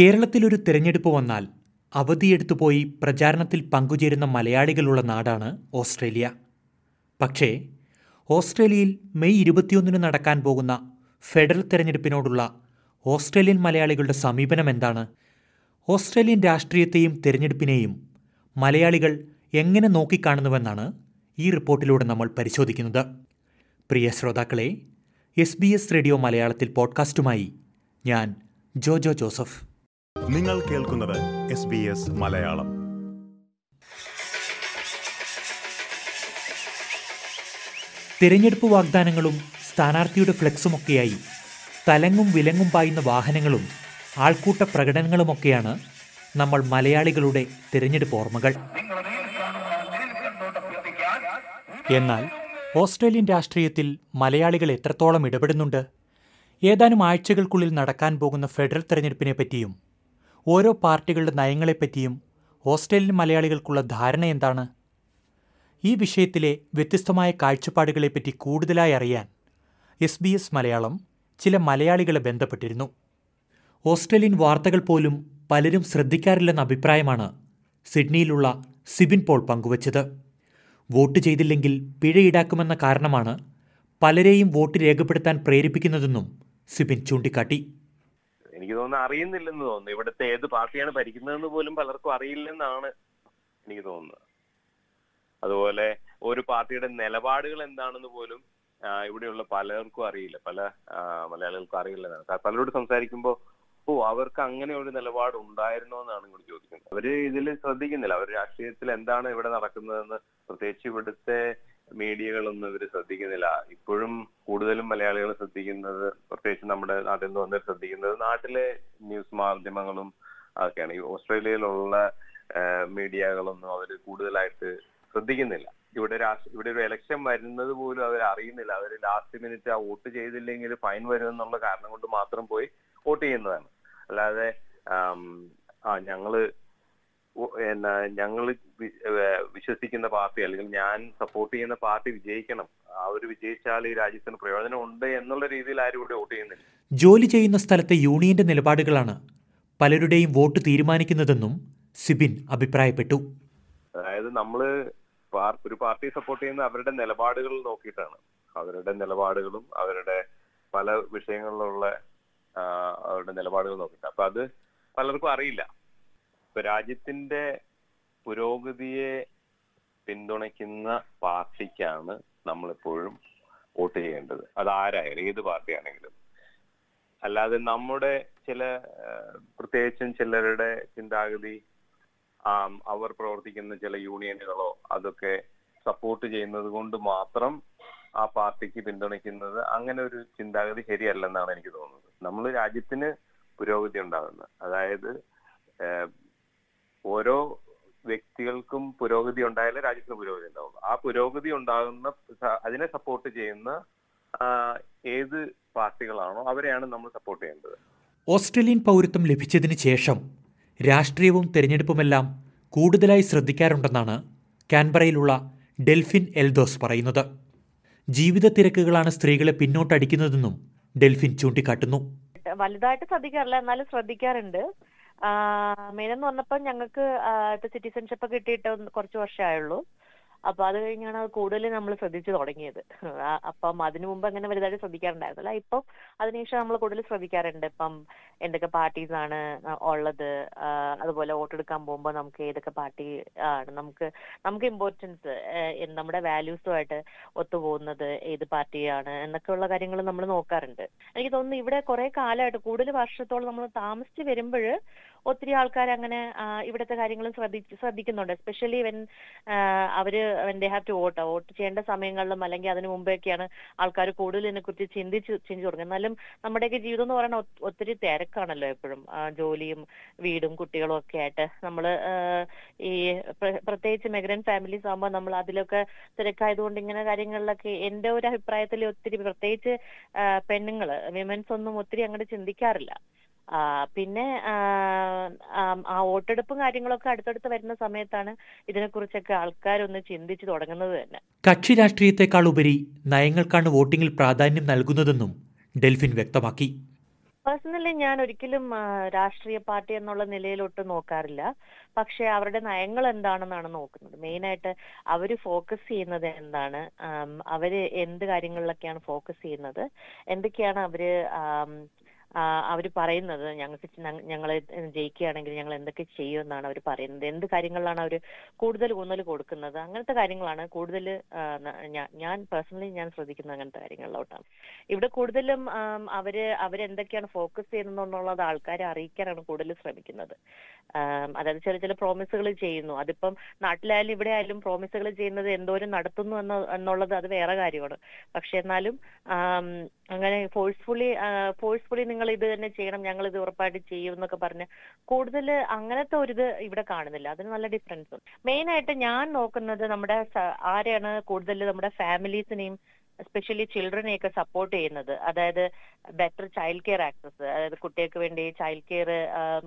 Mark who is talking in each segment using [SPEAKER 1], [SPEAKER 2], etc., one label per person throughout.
[SPEAKER 1] കേരളത്തിലൊരു തിരഞ്ഞെടുപ്പ് വന്നാൽ അവധിയെടുത്തു പോയി പ്രചാരണത്തിൽ പങ്കുചേരുന്ന മലയാളികളുള്ള നാടാണ് ഓസ്ട്രേലിയ. പക്ഷേ ഓസ്ട്രേലിയയിൽ മെയ് ഇരുപത്തിയൊന്നിന് നടക്കാൻ പോകുന്ന ഫെഡറൽ തെരഞ്ഞെടുപ്പിനോടുള്ള ഓസ്ട്രേലിയൻ മലയാളികളുടെ സമീപനം എന്താണ്? ഓസ്ട്രേലിയൻ രാഷ്ട്രീയത്തെയും തിരഞ്ഞെടുപ്പിനെയും മലയാളികൾ എങ്ങനെ നോക്കിക്കാണുന്നുവെന്നാണ് ഈ റിപ്പോർട്ടിലൂടെ നമ്മൾ പരിശോധിക്കുന്നത്. പ്രിയ ശ്രോതാക്കളെ എസ് ബി എസ് റേഡിയോ മലയാളത്തിൽ പോഡ്കാസ്റ്റുമായി ഞാൻ ജോജോ ജോസഫ്.
[SPEAKER 2] നിങ്ങൾ കേൾക്കുന്നത് എസ് ബി എസ് മലയാളം.
[SPEAKER 1] തിരഞ്ഞെടുപ്പ് വാഗ്ദാനങ്ങളും സ്ഥാനാർത്ഥിയുടെ ഫ്ലെക്സുമൊക്കെയായി തലങ്ങും വിലങ്ങും പായുന്ന വാഹനങ്ങളും ആൾക്കൂട്ട പ്രകടനങ്ങളുമൊക്കെയാണ് നമ്മൾ മലയാളികളുടെ തിരഞ്ഞെടുപ്പ് ഓർമ്മകൾ. എന്നാൽ ഓസ്ട്രേലിയൻ രാഷ്ട്രീയത്തിൽ മലയാളികൾ എത്രത്തോളം ഇടപെടുന്നുണ്ട്? ഏതാനും ആഴ്ചകൾക്കുള്ളിൽ നടക്കാൻ പോകുന്ന ഫെഡറൽ തെരഞ്ഞെടുപ്പിനെ പറ്റിയും ഓരോ പാർട്ടികളുടെ നയങ്ങളെപ്പറ്റിയും ഓസ്ട്രേലിയൻ മലയാളികൾക്കുള്ള ധാരണ എന്താണ്? ഈ വിഷയത്തിലെ വ്യത്യസ്തമായ കാഴ്ചപ്പാടുകളെപ്പറ്റി കൂടുതലായി അറിയാൻ എസ് ബി എസ് മലയാളം ചില മലയാളികളെ ബന്ധപ്പെട്ടിരുന്നു. ഓസ്ട്രേലിയൻ വാർത്തകൾ പോലും പലരും ശ്രദ്ധിക്കാറില്ലെന്ന അഭിപ്രായമാണ് സിഡ്നിയിലുള്ള സിബിൻ പോൾ പങ്കുവച്ചത്. വോട്ട് ചെയ്തില്ലെങ്കിൽ പിഴ ഈടാക്കുമെന്ന കാരണമാണ് പലരെയും വോട്ട് രേഖപ്പെടുത്താൻ പ്രേരിപ്പിക്കുന്നതെന്നും സിബിൻ ചൂണ്ടിക്കാട്ടി.
[SPEAKER 3] എനിക്ക് തോന്നുന്നു അറിയുന്നില്ലെന്ന് തോന്നുന്നു. ഇവിടുത്തെ ഏത് പാർട്ടിയാണ് ഭരിക്കുന്നതെന്ന് പോലും പലർക്കും അറിയില്ലെന്നാണ് എനിക്ക് തോന്നുന്നത്. അതുപോലെ ഒരു പാർട്ടിയുടെ നിലപാടുകൾ എന്താണെന്ന് പോലും ഇവിടെയുള്ള പലർക്കും അറിയില്ല. പല മലയാളികൾക്കും കാരണം പലരോട് സംസാരിക്കുമ്പോൾ ഓ അവർക്ക് അങ്ങനെ ഒരു നിലപാട് ഉണ്ടായിരുന്നോ എന്നാണ് ഇങ്ങോട്ട് ചോദിക്കുന്നത്. അവർ ഇതിൽ ശ്രദ്ധിക്കുന്നില്ല. അവർ രാഷ്ട്രീയത്തിൽ എന്താണ് ഇവിടെ നടക്കുന്നതെന്ന് പ്രത്യേകിച്ച് ഇവിടുത്തെ മീഡിയകളൊന്നും ഇവർ ശ്രദ്ധിക്കുന്നില്ല. ഇപ്പോഴും കൂടുതലും മലയാളികൾ ശ്രദ്ധിക്കുന്നത് പ്രത്യേകിച്ച് നമ്മുടെ നാട്ടിൽ നിന്ന് വന്നിട്ട് ശ്രദ്ധിക്കുന്നത് നാട്ടിലെ ന്യൂസ് മാധ്യമങ്ങളും അതൊക്കെയാണ്. ഈ ഓസ്ട്രേലിയയിലുള്ള മീഡിയകളൊന്നും അവർ കൂടുതലായിട്ട് ശ്രദ്ധിക്കുന്നില്ല. ഇവിടെ രാഷ്ട്ര ഇവിടെ ഒരു ഇലക്ഷൻ വരുന്നത് പോലും അവർ അറിയുന്നില്ല. അവർ ലാസ്റ്റ് മിനിറ്റ് ആ വോട്ട് ചെയ്തില്ലെങ്കിൽ ഫൈൻ വരുമെന്നുള്ള കാരണം കൊണ്ട് മാത്രം പോയി വോട്ട് ചെയ്യുന്നതാണ്. അല്ലാതെ ആ ഞങ്ങൾ എന്നാ ഞങ്ങൾ വിശ്വസിക്കുന്ന പാർട്ടി അല്ലെങ്കിൽ ഞാൻ സപ്പോർട്ട് ചെയ്യുന്ന പാർട്ടി വിജയിക്കണം. അവർ വിജയിച്ചാൽ ഈ രാജ്യത്തിന് പ്രയോജനം ഉണ്ട് എന്നുള്ള രീതിയിൽ ആരും ഇവിടെ വോട്ട് ചെയ്യുന്നില്ല.
[SPEAKER 1] ജോലി ചെയ്യുന്ന സ്ഥലത്തെ യൂണിയന്റെ നിലപാടുകളാണ് പലരുടെയും വോട്ട് തീരുമാനിക്കുന്നതെന്നും സിബിൻ അഭിപ്രായപ്പെട്ടു.
[SPEAKER 3] അതായത് നമ്മൾ ഒരു പാർട്ടി സപ്പോർട്ട് ചെയ്യുന്ന അവരുടെ നിലപാടുകൾ നോക്കിയിട്ടാണ്. അവരുടെ നിലപാടുകളും അവരുടെ പല വിഷയങ്ങളിലുള്ള അവരുടെ നിലപാടുകൾ നോക്കിയിട്ട് അപ്പൊ അത് പലർക്കും അറിയില്ല. ഇപ്പൊ രാജ്യത്തിന്റെ പുരോഗതിയെ പിന്തുണയ്ക്കുന്ന പാർട്ടിക്കാണ് നമ്മളെപ്പോഴും വോട്ട് ചെയ്യേണ്ടത്. അത് ആരായാലും ഏത് പാർട്ടിയാണെങ്കിലും. അല്ലാതെ നമ്മുടെ ചില പ്രത്യേകിച്ചും ചിലരുടെ ചിന്താഗതി അവർ പ്രവർത്തിക്കുന്ന ചില യൂണിയനുകളോ അതൊക്കെ സപ്പോർട്ട് ചെയ്യുന്നത് കൊണ്ട് മാത്രം ആ പാർട്ടിക്ക് പിന്തുണയ്ക്കുന്നത് അങ്ങനെ ഒരു ചിന്താഗതി ശരിയല്ലെന്നാണ് എനിക്ക് തോന്നുന്നത്. നമ്മൾ രാജ്യത്തിന് പുരോഗതി ഉണ്ടാകുന്നത്. അതായത് ഓരോ വ്യക്തികൾക്കും പുരോഗതി ഉണ്ടായാലേ രാജ്യത്തിന് പുരോഗതി ഉണ്ടാവുള്ളൂ. ആ പുരോഗതി ഉണ്ടാകുന്ന അതിനെ സപ്പോർട്ട് ചെയ്യുന്ന ഏത് പാർട്ടികളാണോ അവരെയാണ് നമ്മൾ സപ്പോർട്ട് ചെയ്യേണ്ടത്.
[SPEAKER 1] ഓസ്ട്രേലിയൻ പൗരത്വം ലഭിച്ചതിന് ശേഷം രാഷ്ട്രീയവും തെരഞ്ഞെടുപ്പുമെല്ലാം കൂടുതലായി ശ്രദ്ധിക്കാറുണ്ടെന്നാണ് കാൻബറയിലുള്ള ഡെൽഫിൻ എൽദോസ് പറയുന്നത്. ജീവിത തിരക്കുകളാണ് സ്ത്രീകളെ പിന്നോട്ടടിക്കുന്നതെന്നും ഡെൽഫിൻ ചൂണ്ടിക്കാട്ടുന്നു.
[SPEAKER 4] വലുതായിട്ട് ശ്രദ്ധിക്കാറില്ല എന്നാലും ശ്രദ്ധിക്കാറുണ്ട്. മെയിൻ എന്ന് പറഞ്ഞപ്പോൾ ഞങ്ങൾക്ക് സിറ്റിസൺഷിപ്പ് കിട്ടിയിട്ട് കുറച്ച് വർഷമായുള്ളൂ അപ്പൊ അത് കഴിഞ്ഞാണ് കൂടുതൽ നമ്മൾ ശ്രദ്ധിച്ചു തുടങ്ങിയത്. അപ്പം അതിനു മുമ്പ് അങ്ങനെ വലുതായിട്ട് ശ്രദ്ധിക്കാറുണ്ടായിരുന്നില്ല. ഇപ്പം അതിനുശേഷം നമ്മൾ കൂടുതൽ ശ്രദ്ധിക്കാറുണ്ട്. ഇപ്പം എന്തൊക്കെ പാർട്ടീസ് ആണ് ഉള്ളത് അതുപോലെ വോട്ടെടുക്കാൻ പോകുമ്പോൾ നമുക്ക് ഏതൊക്കെ പാർട്ടി ആണ് നമുക്ക് നമുക്ക് ഇമ്പോർട്ടൻസ് നമ്മുടെ വാല്യൂസുമായിട്ട് ഒത്തുപോകുന്നത് ഏത് പാർട്ടിയാണ് എന്നൊക്കെയുള്ള കാര്യങ്ങൾ നമ്മൾ നോക്കാറുണ്ട്. എനിക്ക് തോന്നുന്നു ഇവിടെ കുറെ കാലമായിട്ട് കൂടുതൽ വർഷത്തോളം നമ്മൾ താമസിച്ച് വരുമ്പോൾ ഒത്തിരി ആൾക്കാർ അങ്ങനെ ഇവിടുത്തെ കാര്യങ്ങളും ശ്രദ്ധിച്ച് ശ്രദ്ധിക്കുന്നുണ്ട്. Especially when our when they have to vote. Vote ചെയ്യേണ്ട സമയങ്ങളിലും അല്ലെങ്കിൽ അതിന് മുമ്പൊക്കെയാണ് ആൾക്കാർ കൂടുതൽ ഇതിനെക്കുറിച്ച് ചിന്തിച്ച് ചിന്തിച്ചു തുടങ്ങുന്നത്. എന്നാലും നമ്മുടെയൊക്കെ ജീവിതം എന്ന് പറയുന്നത് ഒത്തിരി തിരക്കാണല്ലോ എപ്പോഴും. ജോലിയും വീടും കുട്ടികളും ഒക്കെ ആയിട്ട് നമ്മൾ ഈ പ്ര- പ്രത്യേകിച്ച് മെഗ്രൻ ഫാമിലീസ് ആകുമ്പോൾ നമ്മൾ അതിലൊക്കെ തിരക്കായതുകൊണ്ട് ഇങ്ങനെ കാര്യങ്ങളിലൊക്കെ എന്റെ ഒരു അഭിപ്രായത്തിൽ ഒത്തിരി പ്രത്യേകിച്ച് പെണ്ണുങ്ങൾ വിമൻസ് ഒന്നും ഒത്തിരി അങ്ങോട്ട് ചിന്തിക്കാറില്ല. പിന്നെ ആ, വോട്ടെടുപ്പും കാര്യങ്ങളൊക്കെ അടുത്തടുത്ത് വരുന്ന സമയത്താണ് ഇതിനെക്കുറിച്ചൊക്കെ ആൾക്കാരൊന്ന് ചിന്തിച്ചു തുടങ്ങുന്നത് തന്നെ.
[SPEAKER 1] കക്ഷി രാഷ്ട്രീയത്തെക്കാൾ ഉപരി നയങ്ങൾക്കാണ് വോട്ടിംഗിൽ പ്രാധാന്യം നൽകുന്നതെന്നും ഡെൽഫിൻ വ്യക്തമാക്കി.
[SPEAKER 4] പേഴ്സണലി ഞാൻ ഒരിക്കലും രാഷ്ട്രീയ പാർട്ടി എന്നുള്ള നിലയിലൊട്ട് നോക്കാറില്ല. പക്ഷെ അവരുടെ നയങ്ങൾ എന്താണെന്നാണ് നോക്കുന്നത്. മെയിനായിട്ട് അവർ അവർ ഫോക്കസ് ചെയ്യുന്നത് എന്താണ്? അവർ അവർ എന്ത് കാര്യങ്ങളിലൊക്കെയാണ് ഫോക്കസ് ചെയ്യുന്നത്? എന്തൊക്കെയാണ് അവർ അവർ പറയുന്നത് ഞങ്ങൾക്ക് ഞങ്ങൾ ജയിക്കുകയാണെങ്കിൽ ഞങ്ങൾ എന്തൊക്കെ ചെയ്യുമെന്നാണ് അവർ പറയുന്നത്. എന്ത് കാര്യങ്ങളിലാണ് അവർ കൂടുതൽ ഊന്നൽ കൊടുക്കുന്നത്? അങ്ങനത്തെ കാര്യങ്ങളാണ് കൂടുതൽ ഞാൻ പേഴ്സണലി ഞാൻ ശ്രദ്ധിക്കുന്നത് അങ്ങനത്തെ കാര്യങ്ങളിലോട്ടാണ്. ഇവിടെ കൂടുതലും അവർ അവരെന്തൊക്കെയാണ് ഫോക്കസ് ചെയ്യുന്നതെന്നുള്ളത് ആൾക്കാരെ അറിയിക്കാനാണ് കൂടുതൽ ശ്രമിക്കുന്നത്. അതായത് ചെറിയ ചില പ്രോമിസുകൾ ചെയ്യുന്നു. അതിപ്പം നാട്ടിലായാലും ഇവിടെ ആയാലും പ്രോമിസുകൾ ചെയ്യുന്നത് എന്തോരം നടത്തുന്നു എന്ന് എന്നുള്ളത് അത് വേറെ കാര്യമാണ്. പക്ഷെ എന്നാലും അങ്ങനെ ഫോഴ്സ്ഫുള്ളി ഫോഴ്സ്ഫുള്ളി നിങ്ങൾ ഇത് തന്നെ ചെയ്യണം ഞങ്ങൾ ഇത് ഉറപ്പായിട്ട് ചെയ്യും എന്നൊക്കെ പറഞ്ഞ് കൂടുതൽ അങ്ങനത്തെ ഒരു ഇത് ഇവിടെ കാണുന്നില്ല. അതിന് നല്ല ഡിഫറൻസ് ഉണ്ട്. മെയിൻ ആയിട്ട് ഞാൻ നോക്കുന്നത് നമ്മുടെ ആരെയാണ് കൂടുതൽ നമ്മുടെ ഫാമിലീസിനെയും എസ്പെഷ്യലി ചിൽഡ്രനെയൊക്കെ സപ്പോർട്ട് ചെയ്യുന്നത്. അതായത് ബെറ്റർ ചൈൽഡ് കെയർ ആക്സസ് അതായത് കുട്ടികൾക്ക് വേണ്ടി ചൈൽഡ് കെയർ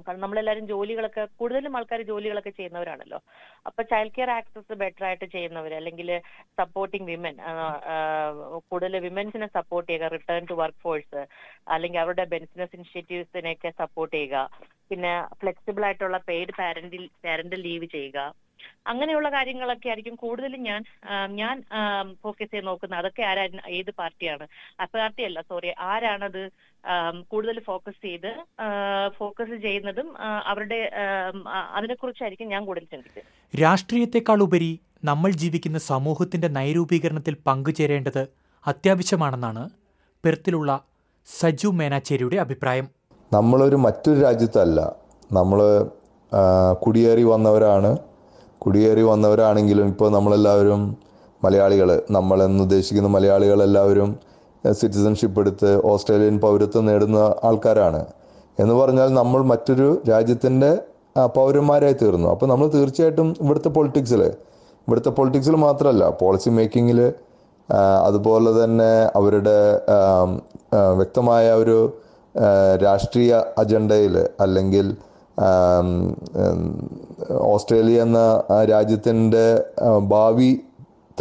[SPEAKER 4] കാരണം നമ്മളെല്ലാവരും ജോലികളൊക്കെ കൂടുതലും ആൾക്കാർ ജോലികളൊക്കെ ചെയ്യുന്നവരാണല്ലോ. അപ്പൊ ചൈൽഡ് കെയർ ആക്സസ് ബെറ്റർ ആയിട്ട് ചെയ്യുന്നവർ അല്ലെങ്കിൽ സപ്പോർട്ടിങ് വിമൻ കൂടുതൽ വിമൻസിനെ സപ്പോർട്ട് ചെയ്യുക റിട്ടേൺ ടു വർക്ക് ഫോഴ്സ് അല്ലെങ്കിൽ അവരുടെ ബിസിനസ് ഇനിഷ്യേറ്റീവ്സിനെയൊക്കെ സപ്പോർട്ട് ചെയ്യുക. പിന്നെ ഫ്ലെക്സിബിൾ ആയിട്ടുള്ള പെയ്ഡ് പാരന്റൽ പാരന്റൽ ലീവ് ചെയ്യുക. അങ്ങനെയുള്ള കാര്യങ്ങളൊക്കെ ആയിരിക്കും കൂടുതലും ഞാൻ ഞാൻ ഫോക്കസ് ചെയ്ത് നോക്കുന്നത്. അതൊക്കെ ആരാ ഏത് പാർട്ടിയാണ്? ആ പാർട്ടിയല്ല സോറി ആരാണത് കൂടുതൽ ഫോക്കസ് ചെയ്ത് ഫോക്കസ് ചെയ്യുന്നതും അവരുടെ അതിനെക്കുറിച്ചായിരിക്കും ഞാൻ കൂടുതൽ ചിന്തിക്കുന്നത്.
[SPEAKER 1] രാഷ്ട്രീയത്തെക്കാൾ ഉപരി നമ്മൾ ജീവിക്കുന്ന സമൂഹത്തിന്റെ നയരൂപീകരണത്തിൽ പങ്കുചേരേണ്ടത് അത്യാവശ്യമാണെന്നാണ് പെർത്തിലുള്ള സജു മേനാച്ചേരിയുടെ അഭിപ്രായം.
[SPEAKER 5] നമ്മളൊരു മറ്റൊരു രാജ്യത്തല്ല. നമ്മൾ കുടിയേറി വന്നവരാണ്. കുടിയേറി വന്നവരാണെങ്കിലും ഇപ്പോൾ നമ്മളെല്ലാവരും മലയാളികൾ നമ്മളെന്ന് ഉദ്ദേശിക്കുന്ന മലയാളികളെല്ലാവരും സിറ്റിസൺഷിപ്പ് എടുത്ത് ഓസ്ട്രേലിയൻ പൗരത്വം നേടുന്ന ആൾക്കാരാണ്. എന്ന് പറഞ്ഞാൽ നമ്മൾ മറ്റൊരു രാജ്യത്തിന്റെ പൗരന്മാരായി തീർന്നു. അപ്പോൾ നമ്മൾ തീർച്ചയായിട്ടും ഇവിടുത്തെ പൊളിറ്റിക്സിൽ ഇവിടുത്തെ പൊളിറ്റിക്സിൽ മാത്രമല്ല പോളിസി മേക്കിങ്ങിൽ അതുപോലെ തന്നെ അവരുടെ വ്യക്തമായ ഒരു രാഷ്ട്രീയ അജണ്ടയിൽ അല്ലെങ്കിൽ ഓസ്ട്രേലിയ എന്ന രാജ്യത്തിന്റെ ഭാവി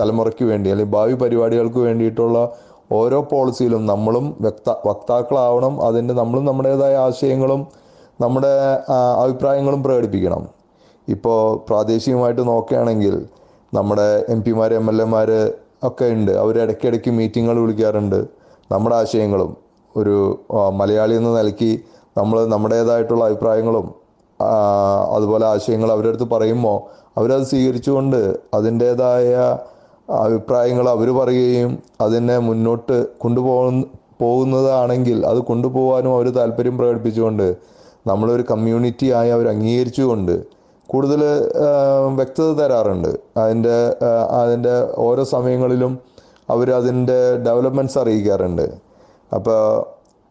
[SPEAKER 5] തലമുറയ്ക്ക് വേണ്ടി അല്ലെങ്കിൽ ഭാവി പരിപാടികൾക്ക് വേണ്ടിയിട്ടുള്ള ഓരോ പോളിസിയിലും നമ്മളും വ്യക്ത വക്താക്കളാവണം. അതിന്റെ നമ്മളും നമ്മുടേതായ ആശയങ്ങളും നമ്മുടെ അഭിപ്രായങ്ങളും പ്രകടിപ്പിക്കണം. ഇപ്പോൾ പ്രാദേശികമായിട്ട് നോക്കുകയാണെങ്കിൽ നമ്മുടെ എം പിമാർ എം എൽ എമാർ ഒക്കെ ഉണ്ട്. അവർ ഇടയ്ക്കിടയ്ക്ക് മീറ്റിങ്ങുകൾ വിളിക്കാറുണ്ട്. നമ്മുടെ ആശയങ്ങളും ഒരു മലയാളി എന്ന നിലയ്ക്ക് നമ്മൾ നമ്മുടേതായിട്ടുള്ള അഭിപ്രായങ്ങളും അതുപോലെ ആശയങ്ങൾ അവരുടെ അടുത്ത് പറയുമ്പോൾ അവരത് സ്വീകരിച്ചുകൊണ്ട് അതിന്റേതായ അഭിപ്രായങ്ങൾ അവർ പറയുകയും അതിനെ മുന്നോട്ട് കൊണ്ടുപോകുന്ന പോകുന്നതാണെങ്കിൽ അത് കൊണ്ടുപോകാനും അവർ താല്പര്യം പ്രകടിപ്പിച്ചുകൊണ്ട് നമ്മളൊരു കമ്മ്യൂണിറ്റി ആയി അവർ അംഗീകരിച്ചുകൊണ്ട് കൂടുതൽ വ്യക്തത തരാറുണ്ട്. അതിന്റെ അതിന്റെ ഓരോ സമയങ്ങളിലും അവർ അതിന്റെ ഡെവലപ്മെന്റ്സ് അറിയിക്കാറുണ്ട്. അപ്പോൾ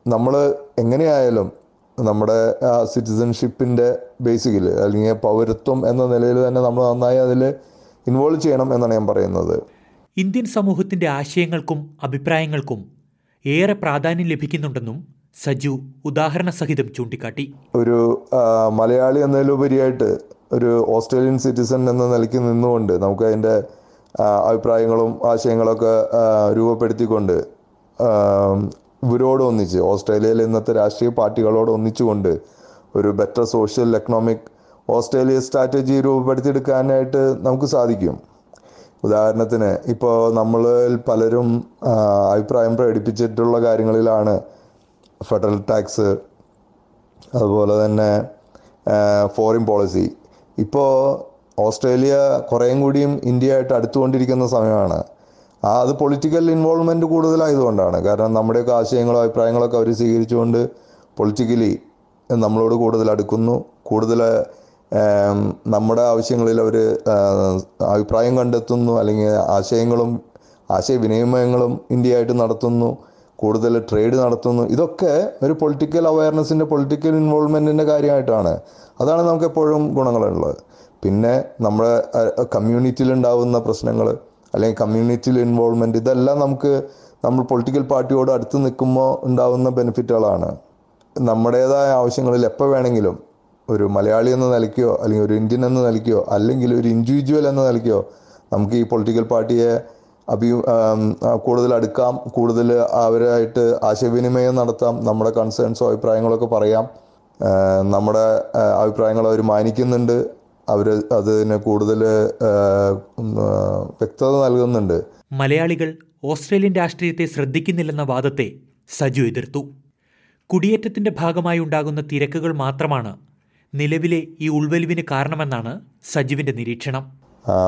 [SPEAKER 5] നമ്മൾ എങ്ങനെയായാലും നമ്മുടെ സിറ്റിസൺഷിപ്പിന്റെ ബേസിക്കിൽ അല്ലെങ്കിൽ പൗരത്വം എന്ന നിലയിൽ തന്നെ നമ്മൾ നന്നായി അതിൽ ഇൻവോൾവ് ചെയ്യണം എന്നാണ് ഞാൻ പറയുന്നത്.
[SPEAKER 1] ഇന്ത്യൻ സമൂഹത്തിന്റെ ആശയങ്ങൾക്കും അഭിപ്രായങ്ങൾക്കും ഏറെ പ്രാധാന്യം ലഭിക്കുന്നുണ്ടെന്നും സജു ഉദാഹരണ സഹിതം ചൂണ്ടിക്കാട്ടി.
[SPEAKER 5] ഒരു മലയാളി എന്നതിലുപരിയായിട്ട് ഒരു ഓസ്ട്രേലിയൻ സിറ്റിസൺ എന്ന നിലയ്ക്ക് നിന്നുകൊണ്ട് നമുക്ക് അതിന്റെ അഭിപ്രായങ്ങളും ആശയങ്ങളൊക്കെ രൂപപ്പെടുത്തിക്കൊണ്ട് ഇവരോട് ഒന്നിച്ച് ഓസ്ട്രേലിയയിലെ ഇന്നത്തെ രാഷ്ട്രീയ പാർട്ടികളോട് ഒന്നിച്ചുകൊണ്ട് ഒരു better social economic Australia strategy രൂപപ്പെടുത്തിയെടുക്കാനായിട്ട് നമുക്ക് സാധിക്കും. ഉദാഹരണത്തിന് ഇപ്പോൾ നമ്മളിൽ പലരും അഭിപ്രായം പ്രകടിപ്പിച്ചിട്ടുള്ള കാര്യങ്ങളിലാണ് ഫെഡറൽ ടാക്സ് അതുപോലെ തന്നെ ഫോറിൻ പോളിസി ഇപ്പോൾ ഓസ്ട്രേലിയ കുറേയും കൂടിയും ഇന്ത്യയായിട്ട് അടുത്തുകൊണ്ടിരിക്കുന്ന സമയമാണ്. അത് പൊളിറ്റിക്കൽ ഇൻവോൾവ്മെന്റ് കൂടുതലായതുകൊണ്ടാണ്. കാരണം നമ്മുടെയൊക്കെ ആശയങ്ങളും അഭിപ്രായങ്ങളൊക്കെ അവർ സ്വീകരിച്ചുകൊണ്ട് പൊളിറ്റിക്കലി നമ്മളോട് കൂടുതൽ അടുക്കുന്നു. കൂടുതൽ നമ്മുടെ ആവശ്യങ്ങളിൽ അവർ അഭിപ്രായം കണ്ടെത്തുന്നു. അല്ലെങ്കിൽ ആശയങ്ങളും ആശയവിനിമയങ്ങളും ഇന്ത്യയായിട്ട് നടത്തുന്നു. കൂടുതൽ ട്രേഡ് നടത്തുന്നു. ഇതൊക്കെ ഒരു പൊളിറ്റിക്കൽ അവയർനെസ്സിന്റെ പൊളിറ്റിക്കൽ ഇൻവോൾവ്മെന്റിന്റെ കാര്യമായിട്ടാണ്. അതാണ് നമുക്ക് എപ്പോഴും ഗുണങ്ങളുള്ളത്. പിന്നെ നമ്മുടെ കമ്മ്യൂണിറ്റിയിൽ ഉണ്ടാകുന്ന പ്രശ്നങ്ങൾ അല്ലെങ്കിൽ കമ്മ്യൂണിറ്റിയിൽ ഇൻവോൾവ്മെന്റ് ഇതെല്ലാം നമുക്ക് നമ്മൾ പൊളിറ്റിക്കൽ പാർട്ടിയോട് അടുത്ത് നിൽക്കുമ്പോൾ ഉണ്ടാകുന്ന ബെനിഫിറ്റുകളാണ് നമ്മുടേതായ ആവശ്യങ്ങളിൽ എപ്പോൾ വേണമെങ്കിലും ഒരു മലയാളി എന്ന നിലയ്ക്കോ അല്ലെങ്കിൽ ഒരു ഇന്ത്യൻ എന്ന നിലയ്ക്കോ അല്ലെങ്കിൽ ഒരു ഇൻഡിവിജ്വൽ എന്ന നിലയ്ക്കോ നമുക്ക് ഈ പൊളിറ്റിക്കൽ പാർട്ടിയെ അഭി കൂടുതൽ അടുക്കാം കൂടുതൽ അവരായിട്ട് ആശയവിനിമയം നടത്താം നമ്മുടെ കൺസേൺസോ അഭിപ്രായങ്ങളൊക്കെ പറയാം. നമ്മുടെ അഭിപ്രായങ്ങൾ അവർ മാനിക്കുന്നുണ്ട്. അവർ അതിന് കൂടുതൽ വ്യക്തത നൽകുന്നുണ്ട്.
[SPEAKER 1] മലയാളികൾ ഓസ്ട്രേലിയൻ രാഷ്ട്രീയത്തെ ശ്രദ്ധിക്കുന്നില്ലെന്ന വാദത്തെ സജു എതിർത്തു. കുടിയേറ്റത്തിന്റെ ഭാഗമായി ഉണ്ടാകുന്ന തിരക്കുകൾ മാത്രമാണ് നിലവിലെ ഈ ഉൾവലിവിന് കാരണമെന്നാണ് സജുവിന്റെ നിരീക്ഷണം.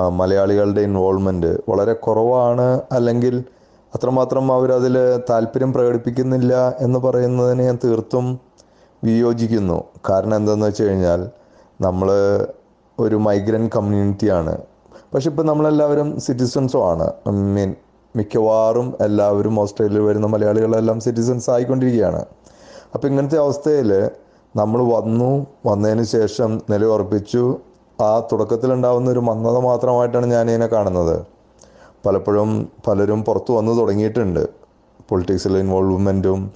[SPEAKER 5] മലയാളികളുടെ ഇൻവോൾവ്മെന്റ് വളരെ കുറവാണ് അല്ലെങ്കിൽ അത്രമാത്രം അവരതിൽ താല്പര്യം പ്രകടിപ്പിക്കുന്നില്ല എന്ന് പറയുന്നതിനെ ഞാൻ തീർത്തും വിയോജിക്കുന്നു. കാരണം എന്താണെന്ന് വെച്ച് കഴിഞ്ഞാൽ നമ്മൾ ഒരു മൈഗ്രന്റ് കമ്മ്യൂണിറ്റിയാണ് പക്ഷെ ഇപ്പം നമ്മളെല്ലാവരും സിറ്റിസൺസും ആണ്. മീൻ മിക്കവാറും എല്ലാവരും ഓസ്ട്രേലിയയിൽ വരുന്ന മലയാളികളെല്ലാം സിറ്റിസൺസ് ആയിക്കൊണ്ടിരിക്കുകയാണ്. അപ്പം ഇങ്ങനത്തെ അവസ്ഥയിൽ നമ്മൾ വന്നു വന്നതിന് ശേഷം നിലയുറപ്പിച്ചു. ആ തുടക്കത്തിലുണ്ടാവുന്ന ഒരു മന്ദത മാത്രമായിട്ടാണ് ഞാൻ ഇതിനെ കാണുന്നത്. പലപ്പോഴും പലരും പുറത്തു വന്ന് തുടങ്ങിയിട്ടുണ്ട്. പൊളിറ്റിക്സിലെ ഇൻവോൾവ്മെന്റും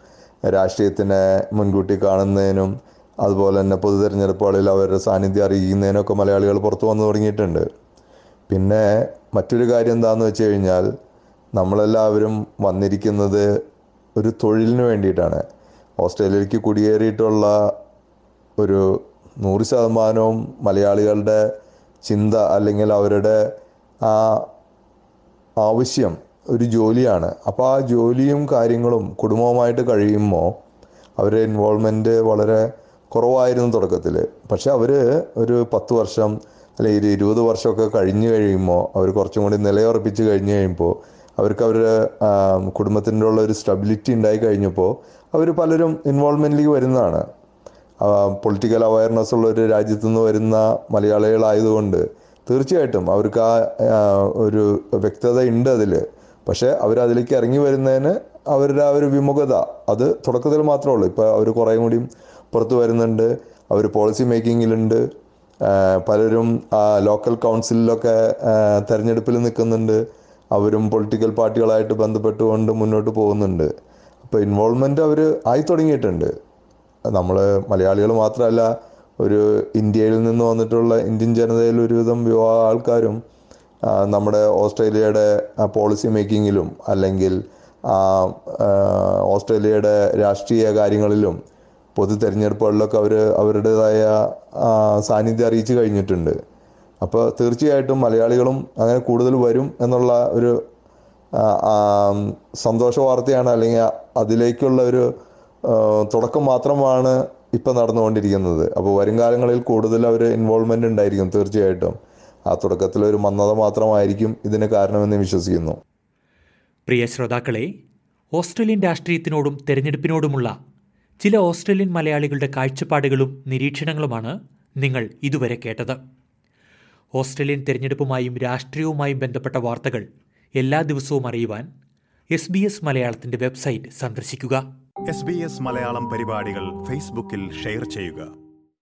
[SPEAKER 5] രാഷ്ട്രീയത്തിനെ മുൻകൂട്ടി കാണുന്നതിനും അതുപോലെ തന്നെ പൊതു തിരഞ്ഞെടുപ്പുകളിൽ അവരുടെ സാന്നിധ്യം അറിയിക്കുന്നതിനൊക്കെ മലയാളികൾ പുറത്തു വന്നു തുടങ്ങിയിട്ടുണ്ട്. പിന്നെ മറ്റൊരു കാര്യം എന്താണെന്ന് വെച്ച് കഴിഞ്ഞാൽ നമ്മളെല്ലാവരും വന്നിരിക്കുന്നത് ഒരു തൊഴിലിന് വേണ്ടിയിട്ടാണ്. ഓസ്ട്രേലിയയിലേക്ക് കുടിയേറിയിട്ടുള്ള ഒരു നൂറ് ശതമാനവും മലയാളികളുടെ ചിന്ത അല്ലെങ്കിൽ അവരുടെ ആ ആവശ്യം ഒരു ജോലിയാണ്. അപ്പോൾ ആ ജോലിയും കാര്യങ്ങളും കുടുംബവുമായിട്ട് കഴിയുമ്പോൾ അവരുടെ ഇൻവോൾവ്മെന്റ് വളരെ കുറവായിരുന്നു തുടക്കത്തിൽ പക്ഷെ അവർ ഒരു പത്ത് വർഷം അല്ലെങ്കിൽ ഒരു ഇരുപത് വർഷമൊക്കെ കഴിഞ്ഞു കഴിയുമ്പോൾ അവർ കുറച്ചും കൂടി നിലയുറപ്പിച്ച് കഴിഞ്ഞ് കഴിയുമ്പോൾ അവർക്ക് അവരുടെ കുടുംബത്തിന്റെ ഉള്ള ഒരു സ്റ്റെബിലിറ്റി ഉണ്ടായി കഴിഞ്ഞപ്പോൾ അവർ പലരും ഇൻവോൾവ്മെന്റിലേക്ക് വരുന്നതാണ്. പൊളിറ്റിക്കൽ അവയർനെസ് ഉള്ള ഒരു രാജ്യത്തു നിന്ന് വരുന്ന മലയാളികളായതുകൊണ്ട് തീർച്ചയായിട്ടും അവർക്ക് ആ ഒരു വ്യക്തത ഉണ്ട് അതിൽ പക്ഷേ അവർ അതിലേക്ക് ഇറങ്ങി വരുന്നതിന് അവരുടെ ആ ഒരു വിമുഖത അത് തുടക്കത്തിൽ മാത്രമേ ഉള്ളൂ. ഇപ്പോൾ അവർ കുറേ കൂടിയും പുറത്ത് വരുന്നുണ്ട്. അവർ പോളിസി മേക്കിങ്ങിലുണ്ട് പലരും ലോക്കൽ കൗൺസിലൊക്കെ തെരഞ്ഞെടുപ്പിൽ നിൽക്കുന്നുണ്ട്. അവരും പൊളിറ്റിക്കൽ പാർട്ടികളായിട്ട് ബന്ധപ്പെട്ടുകൊണ്ട് മുന്നോട്ട് പോകുന്നുണ്ട്. അപ്പോൾ ഇൻവോൾവ്മെന്റ് അവർ ആയി തുടങ്ങിയിട്ടുണ്ട്. നമ്മൾ മലയാളികൾ മാത്രമല്ല ഒരു ഇന്ത്യയിൽ നിന്ന് വന്നിട്ടുള്ള ഇന്ത്യൻ ജനതയിൽ ഒരുവിധം വിവാഹ ആൾക്കാരും നമ്മുടെ ഓസ്ട്രേലിയയുടെ പോളിസി മേക്കിങ്ങിലും അല്ലെങ്കിൽ ഓസ്ട്രേലിയയുടെ രാഷ്ട്രീയ കാര്യങ്ങളിലും പൊതു തെരഞ്ഞെടുപ്പുകളിലൊക്കെ അവർ അവരുടേതായ സാന്നിധ്യം അറിയിച്ചു കഴിഞ്ഞിട്ടുണ്ട്. അപ്പോൾ തീർച്ചയായിട്ടും മലയാളികളും അങ്ങനെ കൂടുതൽ വരും എന്നുള്ള ഒരു സന്തോഷ വാർത്തയാണ് അല്ലെങ്കിൽ അതിലേക്കുള്ള ഒരു തുടക്കം മാത്രമാണ് ഇപ്പം നടന്നുകൊണ്ടിരിക്കുന്നത്. അപ്പോൾ വരും കാലങ്ങളിൽ കൂടുതൽ അവർ ഇൻവോൾവ്മെന്റ് ഉണ്ടായിരിക്കും തീർച്ചയായിട്ടും. ആ തുടക്കത്തിൽ ഒരു മന്ദത മാത്രമായിരിക്കും ഇതിന് കാരണമെന്ന് വിശ്വസിക്കുന്നു.
[SPEAKER 1] പ്രിയ ശ്രോതാക്കളെ ഓസ്ട്രേലിയൻ രാഷ്ട്രീയത്തിനോടും തെരഞ്ഞെടുപ്പിനോടുമുള്ള ചില ഓസ്ട്രേലിയൻ മലയാളികളുടെ കാഴ്ചപ്പാടുകളും നിരീക്ഷണങ്ങളുമാണ് നിങ്ങൾ ഇതുവരെ കേട്ടത്. ഓസ്ട്രേലിയൻ തെരഞ്ഞെടുപ്പുമായും രാഷ്ട്രീയവുമായും ബന്ധപ്പെട്ട വാർത്തകൾ എല്ലാ ദിവസവും അറിയുവാൻ എസ് ബി എസ് മലയാളത്തിന്റെ വെബ്സൈറ്റ് സന്ദർശിക്കുക.
[SPEAKER 2] എസ് ബി എസ് മലയാളം പരിപാടികൾ ഫേസ്ബുക്കിൽ ഷെയർ ചെയ്യുക.